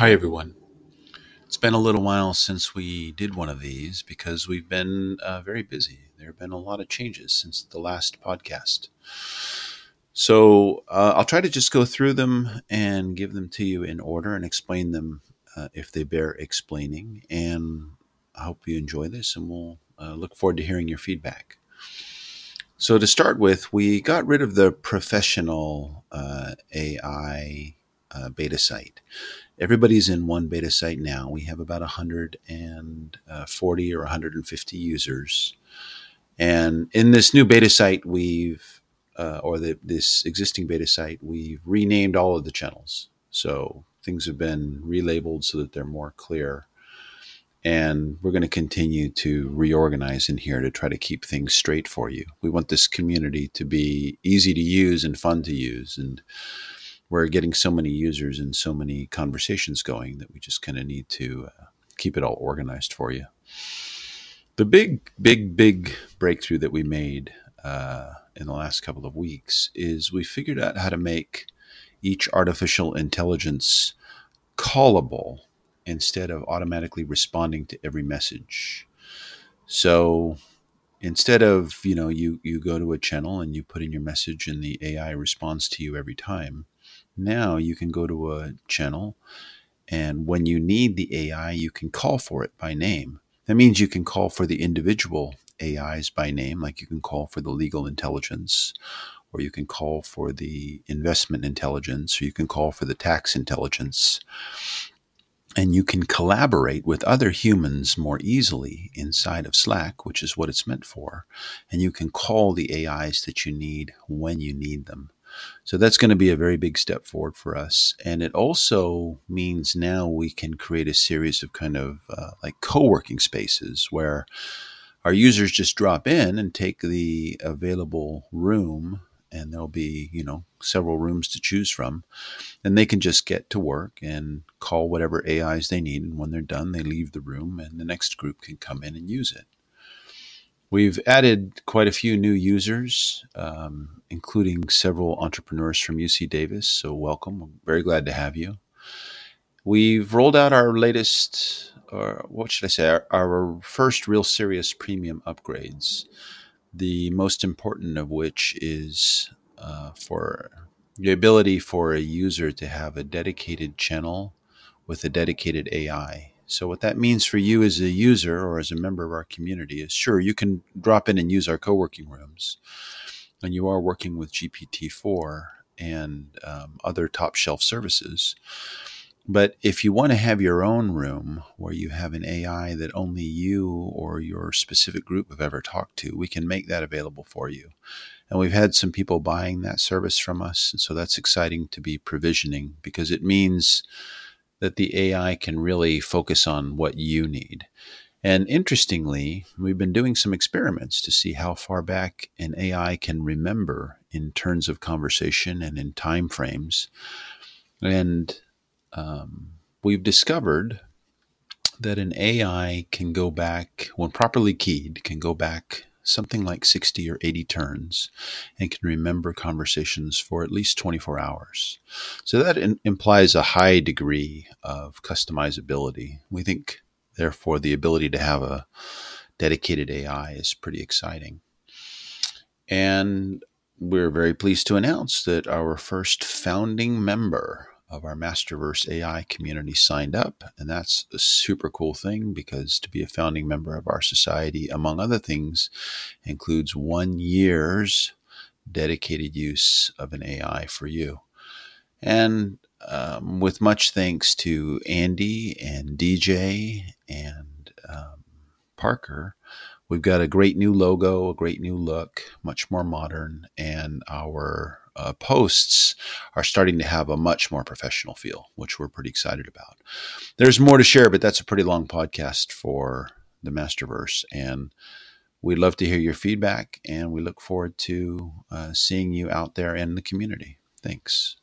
Hi, everyone. It's been a little while since we did one of these because we've been uh, very busy. There have been a lot of changes since the last podcast. So uh, I'll try to just go through them and give them to you in order and explain them uh, if they bear explaining. And I hope you enjoy this and we'll uh, look forward to hearing your feedback. So, to start with, we got rid of the professional uh, AI uh, beta site. Everybody's in one beta site now. We have about 140 or 150 users. And in this new beta site, we've, uh, or the, this existing beta site, we've renamed all of the channels. So things have been relabeled so that they're more clear and we're going to continue to reorganize in here to try to keep things straight for you. We want this community to be easy to use and fun to use, and we're getting so many users and so many conversations going that we just kind of need to uh, keep it all organized for you. The big, big, big breakthrough that we made uh, in the last couple of weeks is we figured out how to make each artificial intelligence callable instead of automatically responding to every message. So instead of, you know, you, you go to a channel and you put in your message and the AI responds to you every time. Now you can go to a channel and when you need the AI, you can call for it by name. That means you can call for the individual AIs by name, like you can call for the legal intelligence, or you can call for the investment intelligence, or you can call for the tax intelligence and you can collaborate with other humans more easily inside of Slack, which is what it's meant for. And you can call the AIs that you need when you need them. So that's going to be a very big step forward for us. And it also means now we can create a series of kind of uh, like co working spaces where our users just drop in and take the available room and there'll be you know several rooms to choose from and they can just get to work and call whatever ais they need and when they're done they leave the room and the next group can come in and use it we've added quite a few new users um, including several entrepreneurs from uc davis so welcome I'm very glad to have you we've rolled out our latest or what should i say our, our first real serious premium upgrades the most important of which is uh, for the ability for a user to have a dedicated channel with a dedicated AI. So, what that means for you as a user or as a member of our community is sure, you can drop in and use our co working rooms, and you are working with GPT 4 and um, other top shelf services. But if you want to have your own room where you have an AI that only you or your specific group have ever talked to, we can make that available for you. And we've had some people buying that service from us. And so that's exciting to be provisioning because it means that the AI can really focus on what you need. And interestingly, we've been doing some experiments to see how far back an AI can remember in terms of conversation and in time frames. And um, we've discovered that an AI can go back, when properly keyed, can go back something like 60 or 80 turns and can remember conversations for at least 24 hours. So that in, implies a high degree of customizability. We think, therefore, the ability to have a dedicated AI is pretty exciting. And we're very pleased to announce that our first founding member of our Masterverse AI community signed up. And that's a super cool thing because to be a founding member of our society, among other things, includes one year's dedicated use of an AI for you. And um, with much thanks to Andy and DJ and um, Parker, we've got a great new logo, a great new look, much more modern, and our uh, posts are starting to have a much more professional feel, which we're pretty excited about. There's more to share, but that's a pretty long podcast for the Masterverse. And we'd love to hear your feedback, and we look forward to uh, seeing you out there in the community. Thanks.